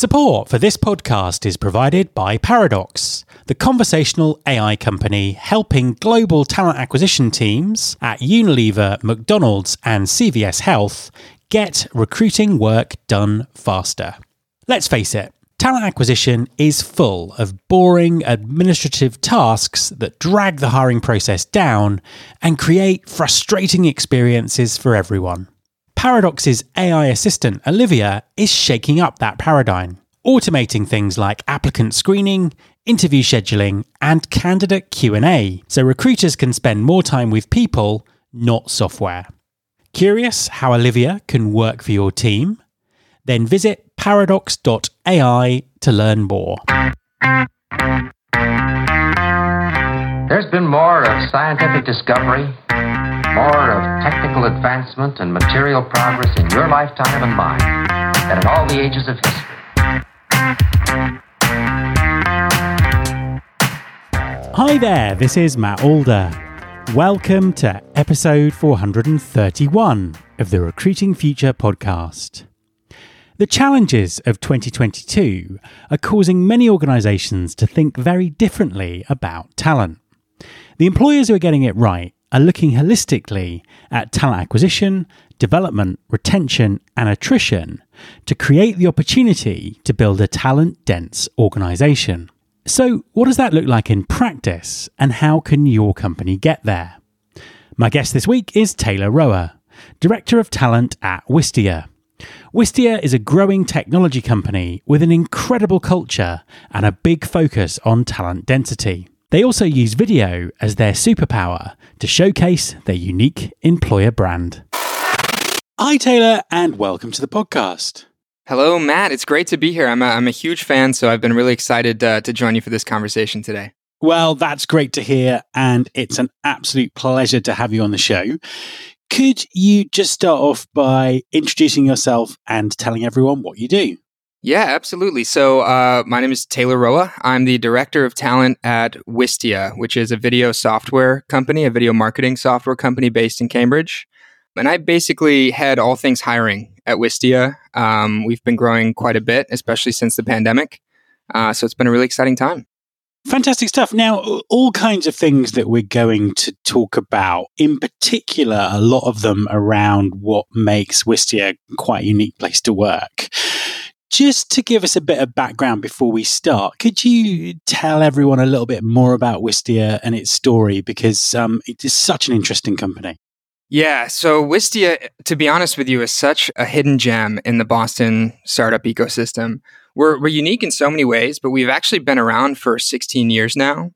Support for this podcast is provided by Paradox, the conversational AI company helping global talent acquisition teams at Unilever, McDonald's, and CVS Health get recruiting work done faster. Let's face it, talent acquisition is full of boring administrative tasks that drag the hiring process down and create frustrating experiences for everyone. Paradox's AI assistant, Olivia, is shaking up that paradigm, automating things like applicant screening, interview scheduling, and candidate Q&A, so recruiters can spend more time with people, not software. Curious how Olivia can work for your team? Then visit paradox.ai to learn more. There's been more of scientific discovery, more of technical advancement and material progress in your lifetime and mine than in all the ages of history. Hi there, this is Matt Alder. Welcome to episode 431 of the Recruiting Future podcast. The challenges of 2022 are causing many organisations to think very differently about talent. The employers who are getting it right are looking holistically at talent acquisition, development, retention, and attrition to create the opportunity to build a talent dense organisation. So, what does that look like in practice, and how can your company get there? My guest this week is Taylor Roa, Director of Talent at Wistia. Wistia is a growing technology company with an incredible culture and a big focus on talent density. They also use video as their superpower to showcase their unique employer brand. Hi, Taylor, and welcome to the podcast. Hello, Matt. It's great to be here. I'm a, I'm a huge fan, so I've been really excited uh, to join you for this conversation today. Well, that's great to hear, and it's an absolute pleasure to have you on the show. Could you just start off by introducing yourself and telling everyone what you do? Yeah, absolutely. So, uh, my name is Taylor Roa. I'm the director of talent at Wistia, which is a video software company, a video marketing software company based in Cambridge. And I basically head all things hiring at Wistia. Um, we've been growing quite a bit, especially since the pandemic. Uh, so, it's been a really exciting time. Fantastic stuff. Now, all kinds of things that we're going to talk about, in particular, a lot of them around what makes Wistia quite a unique place to work. Just to give us a bit of background before we start, could you tell everyone a little bit more about Wistia and its story? Because um, it is such an interesting company. Yeah, so Wistia, to be honest with you, is such a hidden gem in the Boston startup ecosystem. We're, we're unique in so many ways, but we've actually been around for 16 years now,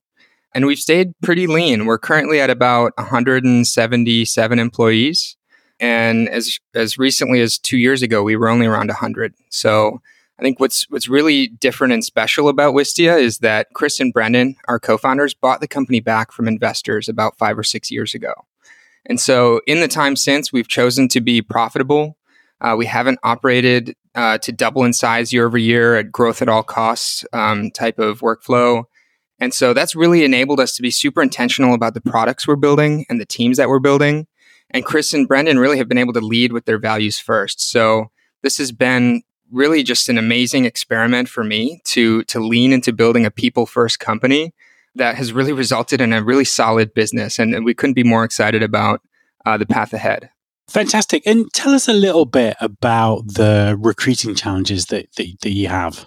and we've stayed pretty lean. We're currently at about 177 employees, and as as recently as two years ago, we were only around 100. So I think what's what's really different and special about Wistia is that Chris and Brendan, our co-founders, bought the company back from investors about five or six years ago. And so, in the time since, we've chosen to be profitable. Uh, we haven't operated uh, to double in size year over year at growth at all costs um, type of workflow. And so that's really enabled us to be super intentional about the products we're building and the teams that we're building. And Chris and Brendan really have been able to lead with their values first. So this has been really just an amazing experiment for me to to lean into building a people first company that has really resulted in a really solid business. And we couldn't be more excited about uh, the path ahead. Fantastic. And tell us a little bit about the recruiting challenges that, that, that you have.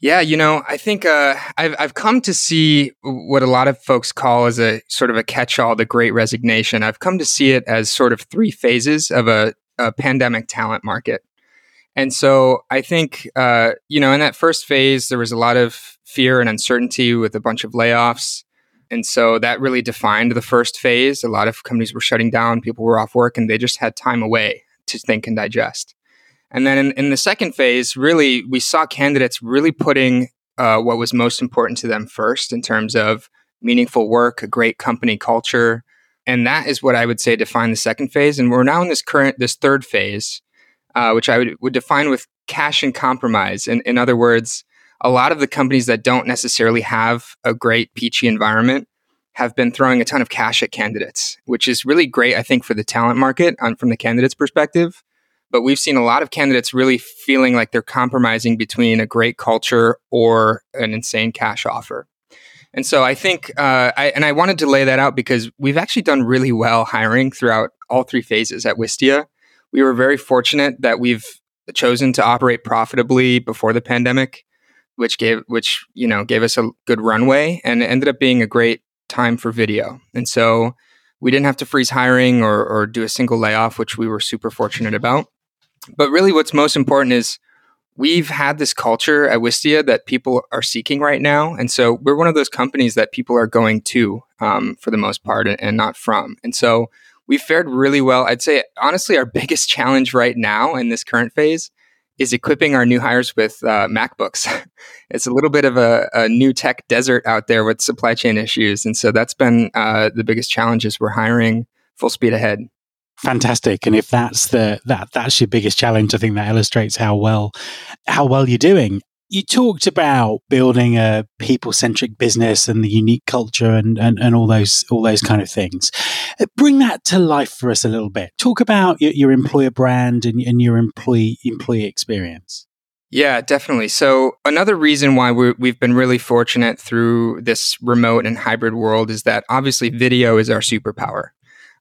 Yeah, you know, I think uh, I've I've come to see what a lot of folks call as a sort of a catch-all, the Great Resignation. I've come to see it as sort of three phases of a, a pandemic talent market, and so I think uh, you know, in that first phase, there was a lot of fear and uncertainty with a bunch of layoffs. And so that really defined the first phase. A lot of companies were shutting down, people were off work, and they just had time away to think and digest. And then in, in the second phase, really, we saw candidates really putting uh, what was most important to them first in terms of meaningful work, a great company culture. And that is what I would say define the second phase. And we're now in this current, this third phase, uh, which I would, would define with cash and compromise. In, in other words, a lot of the companies that don't necessarily have a great peachy environment have been throwing a ton of cash at candidates, which is really great, I think, for the talent market from the candidate's perspective. But we've seen a lot of candidates really feeling like they're compromising between a great culture or an insane cash offer. And so I think, uh, I, and I wanted to lay that out because we've actually done really well hiring throughout all three phases at Wistia. We were very fortunate that we've chosen to operate profitably before the pandemic, which gave, which you know, gave us a good runway, and it ended up being a great time for video. And so we didn't have to freeze hiring or, or do a single layoff, which we were super fortunate about. But really, what's most important is we've had this culture at Wistia that people are seeking right now. And so we're one of those companies that people are going to um, for the most part and, and not from. And so we fared really well. I'd say, honestly, our biggest challenge right now in this current phase is equipping our new hires with uh, MacBooks. it's a little bit of a, a, new tech desert out there with supply chain issues. And so that's been uh, the biggest challenge is we're hiring full speed ahead fantastic and if that's the that that's your biggest challenge i think that illustrates how well how well you're doing you talked about building a people centric business and the unique culture and, and, and all those all those kind of things. Bring that to life for us a little bit. Talk about your, your employer brand and, and your employee employee experience. Yeah, definitely. So another reason why we have been really fortunate through this remote and hybrid world is that obviously video is our superpower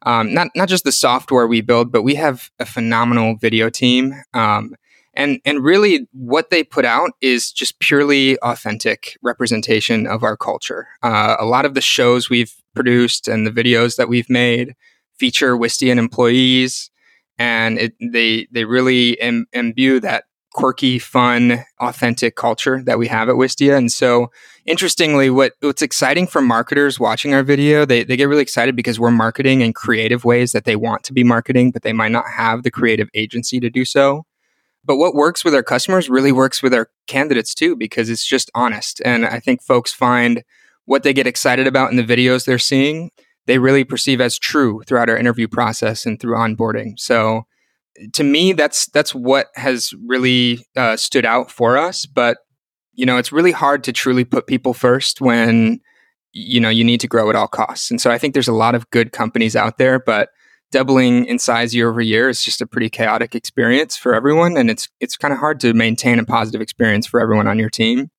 um, not not just the software we build, but we have a phenomenal video team. Um, and and really, what they put out is just purely authentic representation of our culture. Uh, a lot of the shows we've produced and the videos that we've made feature Wistian employees, and it, they they really Im- imbue that quirky, fun, authentic culture that we have at Wistia. And so, interestingly, what what's exciting for marketers watching our video, they, they get really excited because we're marketing in creative ways that they want to be marketing, but they might not have the creative agency to do so. But what works with our customers really works with our candidates too, because it's just honest. And I think folks find what they get excited about in the videos they're seeing, they really perceive as true throughout our interview process and through onboarding. So to me, that's that's what has really uh, stood out for us. But you know, it's really hard to truly put people first when you know you need to grow at all costs. And so I think there's a lot of good companies out there, but doubling in size year over year is just a pretty chaotic experience for everyone, and it's it's kind of hard to maintain a positive experience for everyone on your team.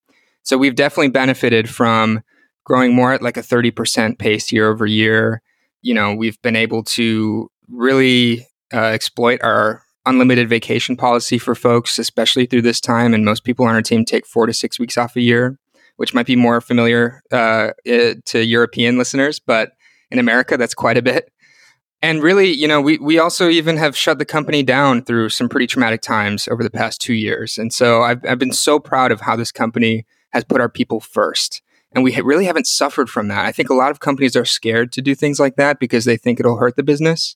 So we've definitely benefited from growing more at like a 30% pace year over year. You know, we've been able to really uh, exploit our unlimited vacation policy for folks, especially through this time. And most people on our team take four to six weeks off a year, which might be more familiar uh, to European listeners, but in America, that's quite a bit. And really, you know, we, we also even have shut the company down through some pretty traumatic times over the past two years. And so I've, I've been so proud of how this company has put our people first. And we really haven't suffered from that. I think a lot of companies are scared to do things like that because they think it'll hurt the business.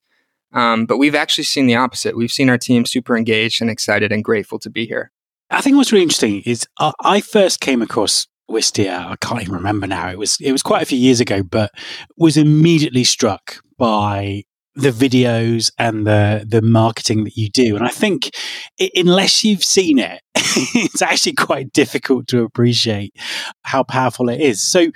Um, but we've actually seen the opposite. We've seen our team super engaged and excited and grateful to be here. I think what's really interesting is uh, I first came across Wistia. I can't even remember now. It was it was quite a few years ago, but was immediately struck by the videos and the the marketing that you do. And i think it, unless you've seen it it's actually quite difficult to appreciate how powerful it is. So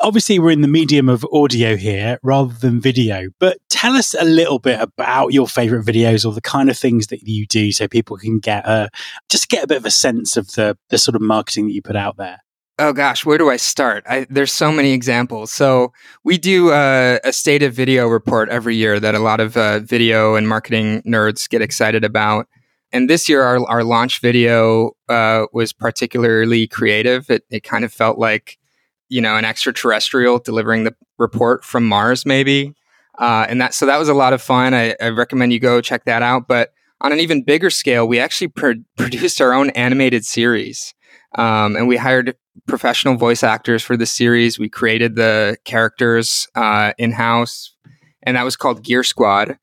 obviously we're in the medium of audio here rather than video but tell us a little bit about your favorite videos or the kind of things that you do so people can get a just get a bit of a sense of the the sort of marketing that you put out there Oh gosh, where do I start? I, there's so many examples. So we do uh, a state of video report every year that a lot of uh, video and marketing nerds get excited about. And this year, our, our launch video uh, was particularly creative. It, it kind of felt like, you know, an extraterrestrial delivering the report from Mars, maybe. Uh, and that so that was a lot of fun. I, I, recommend you go check that out. But on an even bigger scale, we actually pro- produced our own animated series. Um, and we hired professional voice actors for the series. We created the characters uh, in house, and that was called Gear Squad.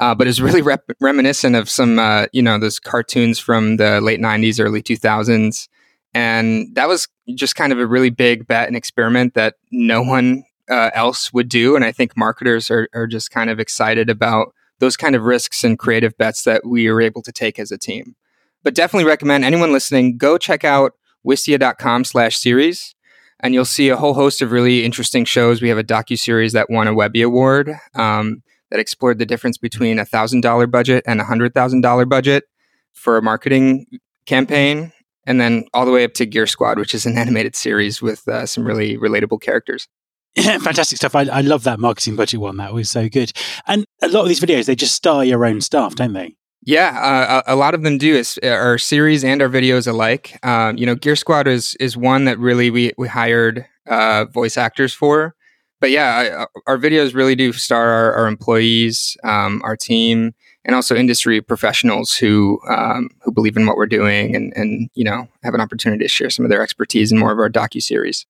Uh, but it's really rep- reminiscent of some, uh, you know, those cartoons from the late '90s, early 2000s, and that was just kind of a really big bet and experiment that no one uh, else would do. And I think marketers are, are just kind of excited about those kind of risks and creative bets that we were able to take as a team. But definitely recommend anyone listening go check out wistia.com slash series and you'll see a whole host of really interesting shows. We have a docu series that won a Webby Award um, that explored the difference between a thousand dollar budget and a hundred thousand dollar budget, for a marketing campaign, and then all the way up to Gear Squad, which is an animated series with uh, some really relatable characters. Yeah, fantastic stuff. I, I love that marketing budget one. That was so good. And a lot of these videos, they just star your own staff, don't they? Yeah, uh, a, lot of them do. Is our series and our videos alike. Um, you know, Gear Squad is is one that really we we hired uh, voice actors for. But yeah, I, our videos really do star our, our employees, um, our team, and also industry professionals who um, who believe in what we're doing and and you know have an opportunity to share some of their expertise in more of our docu series.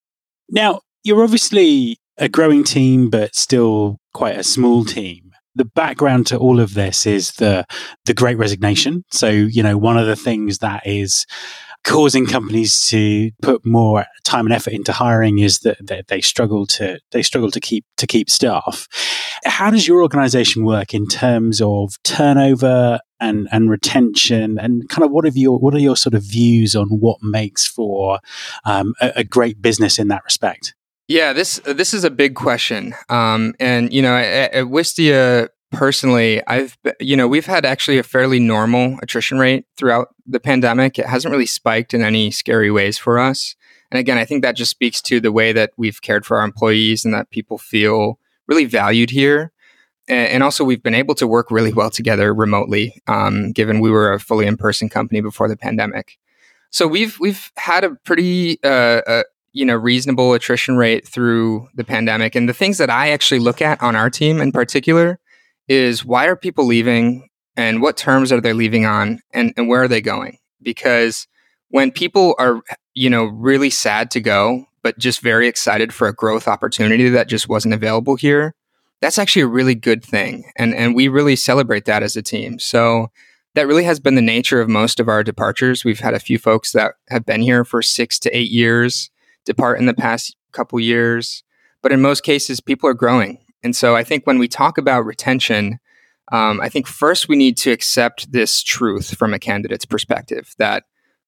Now, you're obviously a growing team, but still quite a small team the background to all of this is the the great resignation so you know one of the things that is causing companies to put more time and effort into hiring is that, that they struggle to they struggle to keep to keep staff. How does your organization work in terms of turnover and and retention and kind of what have your what are your sort of views on what makes for um, a, a great business in that respect? Yeah, this this is a big question, um, and you know, at, at Wistia personally, I've you know we've had actually a fairly normal attrition rate throughout the pandemic. It hasn't really spiked in any scary ways for us. And again, I think that just speaks to the way that we've cared for our employees and that people feel really valued here. And also, we've been able to work really well together remotely, um, given we were a fully in-person company before the pandemic. So we've we've had a pretty uh, uh, you know reasonable attrition rate through the pandemic. And the things that I actually look at on our team in particular is why are people leaving and what terms are they leaving on and, and where are they going? Because when people are, you know, really sad to go, but just very excited for a growth opportunity that just wasn't available here, that's actually a really good thing. And, and we really celebrate that as a team. So that really has been the nature of most of our departures. We've had a few folks that have been here for six to eight years depart in the past couple years. But in most cases, people are growing and so I think when we talk about retention, um, I think first we need to accept this truth from a candidate's perspective that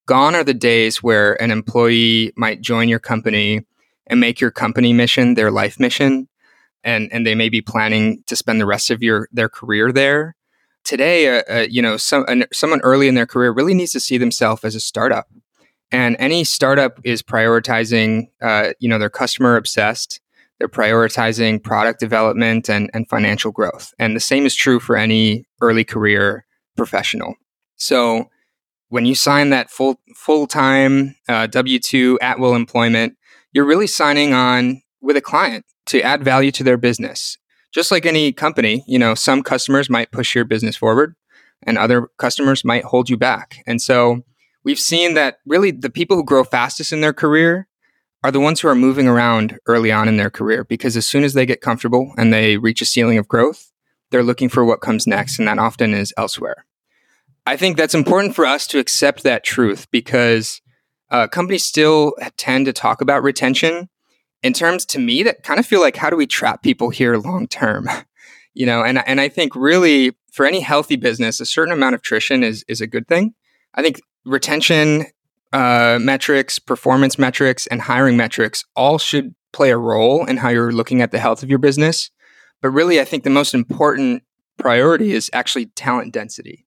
gone are the days where an employee might join your company and make your company mission their life mission and and they may be planning to spend the rest of your their career there today uh, uh, you know some, someone early in their career really needs to see themselves as a startup and any startup is prioritizing uh, you know they're customer obsessed they're prioritizing product development and, and financial growth. And the same is true for any early career professional. So when you sign that full full time uh, W two at will employment, you're really signing on with a client to add value to their business. Just like any company, you know, some customers might push your business forward, and other customers might hold you back. And so we've seen that really the people who grow fastest in their career are the ones who are moving around early on in their career because as soon as they get comfortable and they reach a ceiling of growth, they're looking for what comes next, and that often is elsewhere. I think that's important for us to accept that truth because uh, companies still tend to talk about retention. In terms to me that kind of feel like how do we trap people here long term? You know and, and i think really for any healthy business a certain amount of attrition is, is a good thing. I think retention uh, metrics, performance metrics, and hiring metrics all should play a role in how you're looking at the health of your business. But really, I think the most important priority is actually talent density.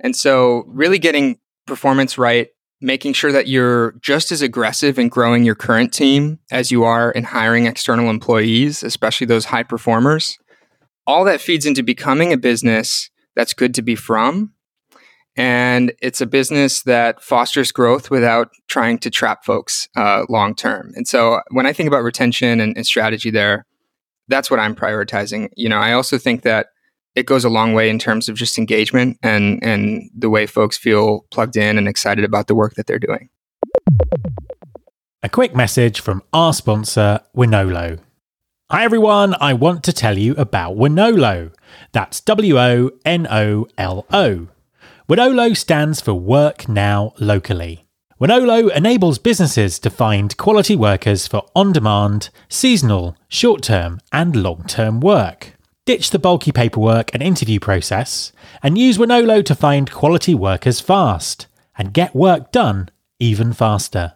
And so, really getting performance right, making sure that you're just as aggressive in growing your current team as you are in hiring external employees, especially those high performers. All that feeds into becoming a business that's good to be from and it's a business that fosters growth without trying to trap folks uh, long term. And so when I think about retention and, and, strategy there, that's what I'm prioritizing. You know, I also think that it goes a long way in terms of just engagement and and the way folks feel plugged in and excited about the work that they're doing. A quick message from our sponsor, Wonolo. Hi everyone, I want to tell you about Wonolo. That's W O N O L O. Wonolo stands for Work Now Locally. Wonolo enables businesses to find quality workers for on demand, seasonal, short term, and long term work. Ditch the bulky paperwork and interview process, and use Wonolo to find quality workers fast and get work done even faster.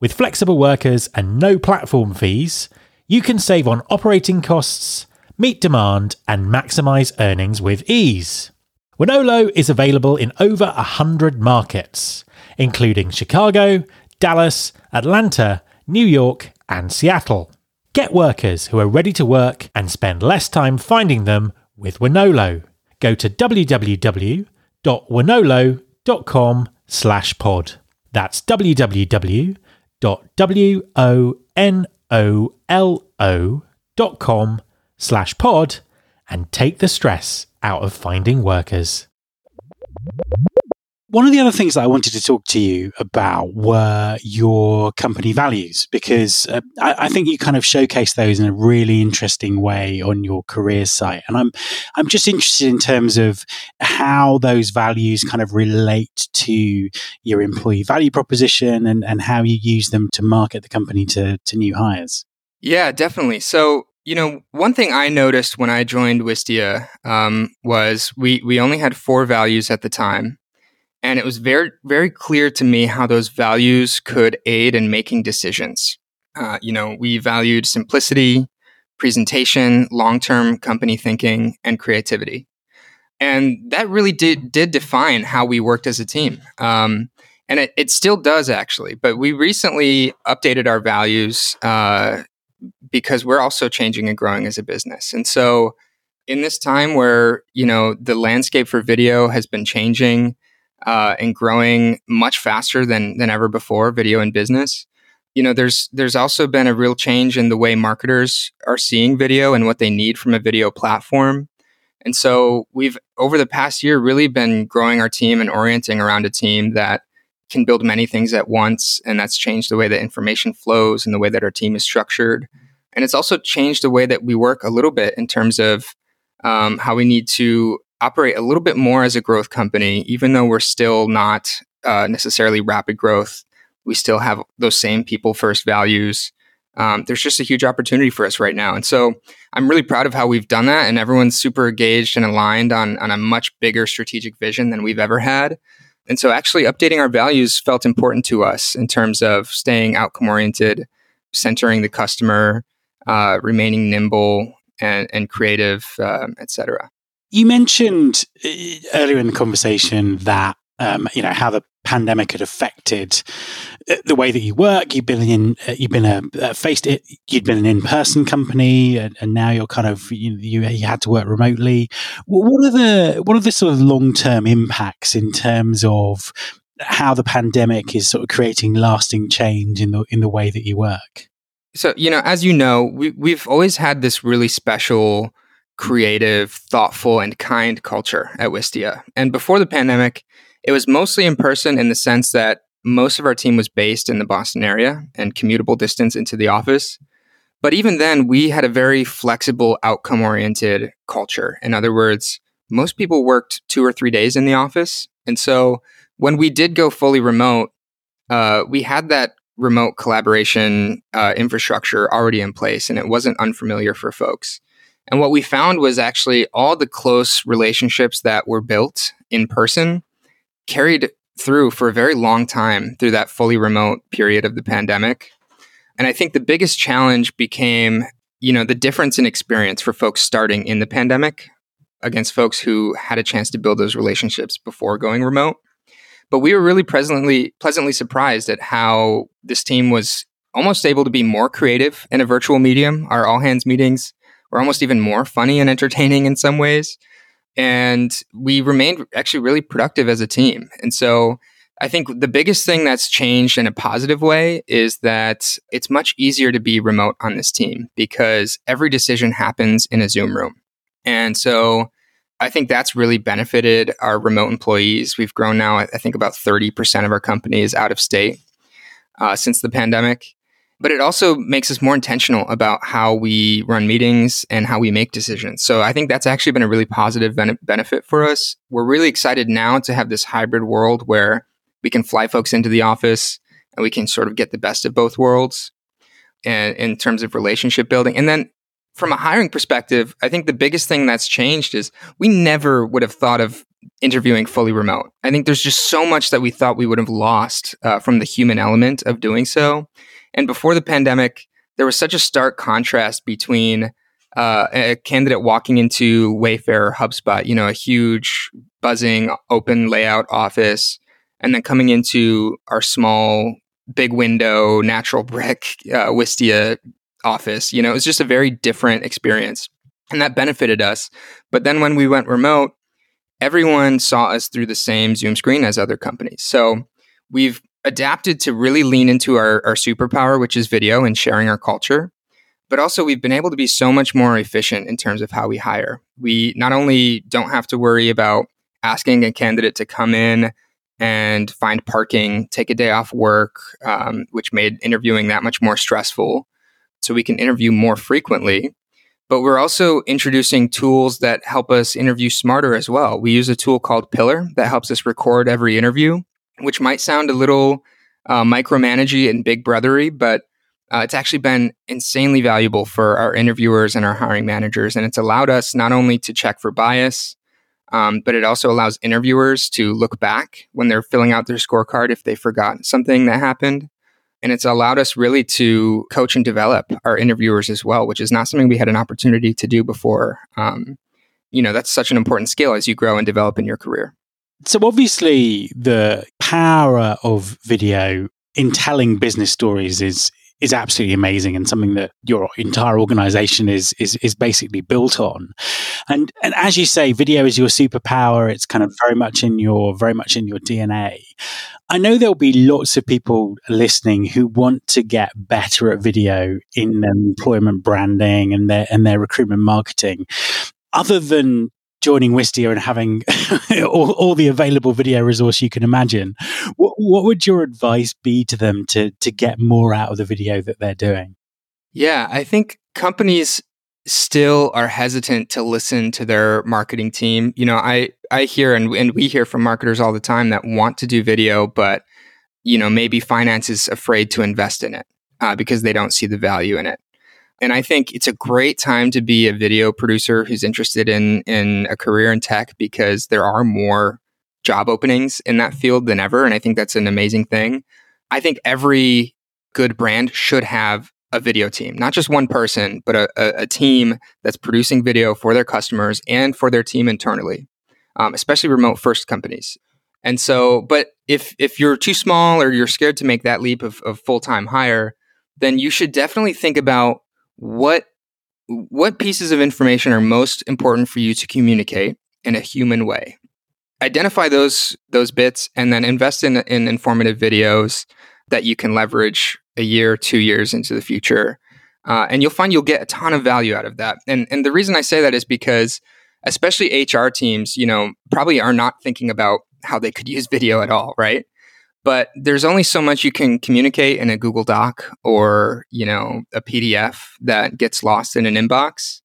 With flexible workers and no platform fees, you can save on operating costs, meet demand, and maximize earnings with ease. Wonolo is available in over 100 markets, including Chicago, Dallas, Atlanta, New York, and Seattle. Get workers who are ready to work and spend less time finding them with Wonolo. Go to www.wonolo.com slash pod. That's www.wonolo.com slash pod and take the stress out of finding workers. One of the other things that I wanted to talk to you about were your company values, because uh, I, I, think you kind of showcase those in a really interesting way on your career site. And I'm, I'm just interested in terms of how those values kind of relate to your employee value proposition and, and how you use them to market the company to, to new hires. Yeah, definitely. So you know, one thing I noticed when I joined Wistia um, was we we only had four values at the time, and it was very very clear to me how those values could aid in making decisions. Uh, you know, we valued simplicity, presentation, long term company thinking, and creativity, and that really did did define how we worked as a team. Um, and it, it still does actually. But we recently updated our values uh, because we're also changing and growing as a business. And so in this time where, you know, the landscape for video has been changing uh, and growing much faster than than ever before, video and business, you know, there's there's also been a real change in the way marketers are seeing video and what they need from a video platform. And so we've over the past year really been growing our team and orienting around a team that can build many things at once. And that's changed the way that information flows and the way that our team is structured. And it's also changed the way that we work a little bit in terms of um, how we need to operate a little bit more as a growth company, even though we're still not uh, necessarily rapid growth. We still have those same people first values. Um, there's just a huge opportunity for us right now. And so I'm really proud of how we've done that. And everyone's super engaged and aligned on, on a much bigger strategic vision than we've ever had. And so actually updating our values felt important to us in terms of staying outcome oriented, centering the customer, uh, remaining nimble and, and creative, um, etc. You mentioned uh, earlier in the conversation that um, you know how the pandemic had affected uh, the way that you work. You've been in, uh, you've been a, faced it. You'd been an in-person company, and, and now you're kind of you, you, you had to work remotely. What are the what are the sort of long-term impacts in terms of how the pandemic is sort of creating lasting change in the in the way that you work? So you know, as you know, we we've always had this really special creative, thoughtful, and kind culture at Wistia. And before the pandemic, it was mostly in person in the sense that most of our team was based in the Boston area and commutable distance into the office. But even then, we had a very flexible, outcome oriented culture. In other words, most people worked two or three days in the office. And so when we did go fully remote, uh, we had that remote collaboration uh, infrastructure already in place and it wasn't unfamiliar for folks. And what we found was actually all the close relationships that were built in person carried through for a very long time through that fully remote period of the pandemic. And I think the biggest challenge became, you know, the difference in experience for folks starting in the pandemic against folks who had a chance to build those relationships before going remote. But we were really pleasantly pleasantly surprised at how this team was almost able to be more creative in a virtual medium. Our all hands meetings were almost even more funny and entertaining in some ways and we remained actually really productive as a team. And so I think the biggest thing that's changed in a positive way is that it's much easier to be remote on this team because every decision happens in a Zoom room. And so I think that's really benefited our remote employees. We've grown now, I think about 30% of our company is out of state uh, since the pandemic but it also makes us more intentional about how we run meetings and how we make decisions. So I think that's actually been a really positive ben- benefit for us. We're really excited now to have this hybrid world where we can fly folks into the office and we can sort of get the best of both worlds and in terms of relationship building. And then from a hiring perspective, I think the biggest thing that's changed is we never would have thought of interviewing fully remote. I think there's just so much that we thought we would have lost uh, from the human element of doing so. And before the pandemic, there was such a stark contrast between uh, a candidate walking into Wayfair or HubSpot, you know, a huge buzzing open layout office and then coming into our small big window natural brick uh, wistia office you know it was just a very different experience and that benefited us. But then when we went remote everyone saw us through the same zoom screen as other companies. So we've adapted to really lean into our, our superpower which is video and sharing our culture but also we've been able to be so much more efficient in terms of how we hire. We not only don't have to worry about asking a candidate to come in and find parking, take a day off work, um, which made interviewing that much more stressful. So we can interview more frequently. But we're also introducing tools that help us interview smarter as well. We use a tool called Pillar that helps us record every interview, which might sound a little uh, micromanagey and big brothery, but uh, it's actually been insanely valuable for our interviewers and our hiring managers. And it's allowed us not only to check for bias, um, but it also allows interviewers to look back when they're filling out their scorecard if they forgot something that happened. And it's allowed us really to coach and develop our interviewers as well, which is not something we had an opportunity to do before. Um, you know, that's such an important skill as you grow and develop in your career. So, obviously, the power of video in telling business stories is is absolutely amazing and something that your entire organization is is is basically built on. And and as you say, video is your superpower. It's kind of very much in your very much in your DNA. I know there'll be lots of people listening who want to get better at video in their employment branding and their and their recruitment marketing. Other than joining Wistia and having all, all, the available video resource you can imagine, what, what would your advice be to them to to get more out of the video that they're doing? Yeah, I think companies still are hesitant to listen to their marketing team. You know, I I hear and and we hear from marketers all the time that want to do video, but you know maybe finance is afraid to invest in it uh, because they don't see the value in it. And I think it's a great time to be a video producer who's interested in in a career in tech because there are more job openings in that field than ever. And I think that's an amazing thing. I think every good brand should have a video team, not just one person, but a, a, a team that's producing video for their customers and for their team internally, um, especially remote first companies. And so, but if if you're too small or you're scared to make that leap of, of full time hire, then you should definitely think about what what pieces of information are most important for you to communicate in a human way? Identify those those bits and then invest in in informative videos that you can leverage a year two years into the future. Uh, and you'll find you'll get a ton of value out of that. And and the reason i say that is because especially hr teams you know probably are not thinking about how they could use video at all right but there's only so much you can communicate in a Google Doc or, you know, a PDF that gets lost in an inbox.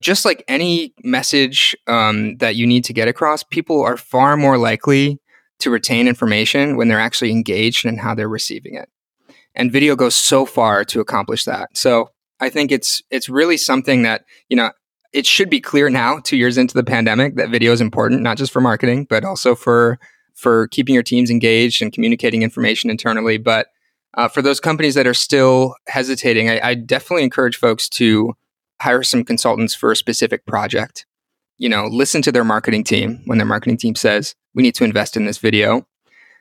Just like any message um, that you need to get across, people are far more likely to retain information when they're actually engaged in how they're receiving it. And video goes so far to accomplish that. So I think it's it's really something that, you know, it should be clear now, two years into the pandemic, that video is important, not just for marketing, but also for for keeping your teams engaged and communicating information internally. But uh, for those companies that are still hesitating, I, I, definitely encourage folks to hire some consultants for a specific project. You know, listen to their marketing team when their marketing team says, we need to invest in this video.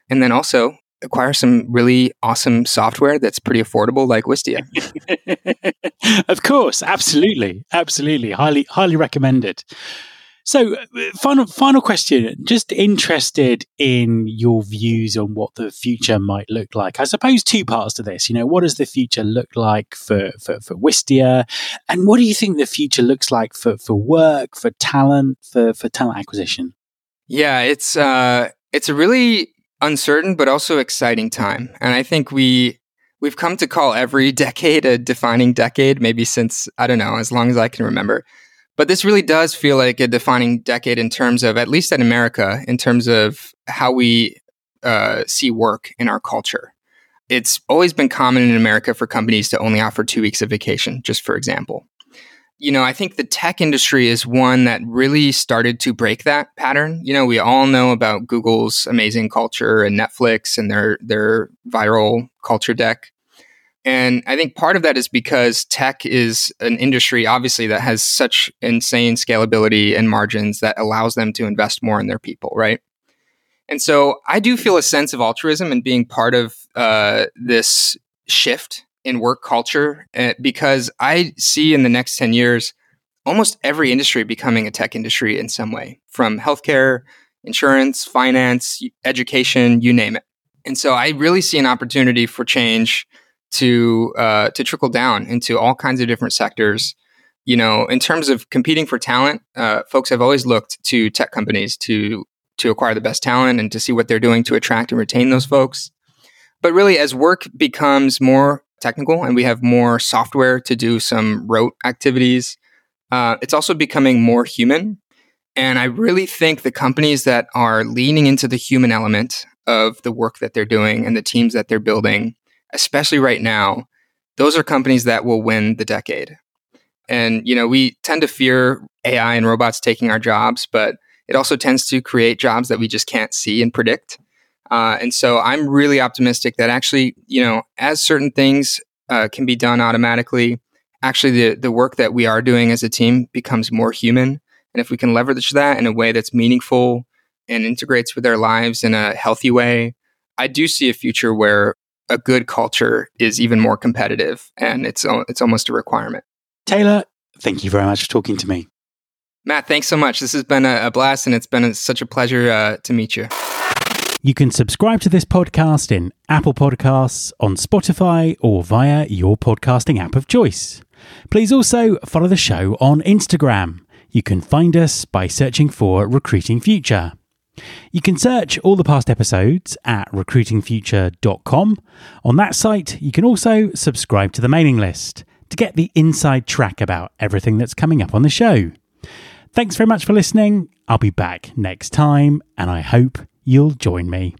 And then also acquire some really awesome software that's pretty affordable like Wistia. of course, absolutely. Absolutely. Highly highly recommended. So, uh, final final question. Just interested in your views on what the future might look like. I suppose two parts to this. You know, what does the future look like for for, for Wistia, and what do you think the future looks like for for work, for talent, for for talent acquisition? Yeah, it's uh, it's a really uncertain but also exciting time, and I think we we've come to call every decade a defining decade, maybe since I don't know, as long as I can remember. But this really does feel like a defining decade in terms of, at least in America, in terms of how we uh, see work in our culture. It's always been common in America for companies to only offer two weeks of vacation, just for example. You know, I think the tech industry is one that really started to break that pattern. You know, we all know about Google's amazing culture and Netflix and their their viral culture deck. And I think part of that is because tech is an industry, obviously, that has such insane scalability and margins that allows them to invest more in their people, right? And so I do feel a sense of altruism and being part of uh, this shift in work culture uh, because I see in the next 10 years almost every industry becoming a tech industry in some way, from healthcare, insurance, finance, education, you name it. And so I really see an opportunity for change to uh, to trickle down into all kinds of different sectors. You know, in terms of competing for talent, uh, folks have always looked to tech companies to to acquire the best talent and to see what they're doing to attract and retain those folks. But really, as work becomes more technical and we have more software to do some rote activities, uh, it's also becoming more human. And I really think the companies that are leaning into the human element of the work that they're doing and the teams that they're building, especially right now, those are companies that will win the decade. And, you know, we tend to fear AI and robots taking our jobs, but it also tends to create jobs that we just can't see and predict. Uh, and so I'm really optimistic that actually, you know, as certain things uh, can be done automatically, actually the, the work that we are doing as a team becomes more human. And if we can leverage that in a way that's meaningful and integrates with our lives in a healthy way, I do see a future where a good culture is even more competitive and it's, it's almost a requirement. Taylor, thank you very much for talking to me. Matt, thanks so much. This has been a, a blast and it's been a, such a pleasure uh, to meet you. You can subscribe to this podcast in Apple Podcasts, on Spotify, or via your podcasting app of choice. Please also follow the show on Instagram. You can find us by searching for Recruiting Future. You can search all the past episodes at recruitingfuture.com. On that site, you can also subscribe to the mailing list to get the inside track about everything that's coming up on the show. Thanks very much for listening. I'll be back next time, and I hope you'll join me.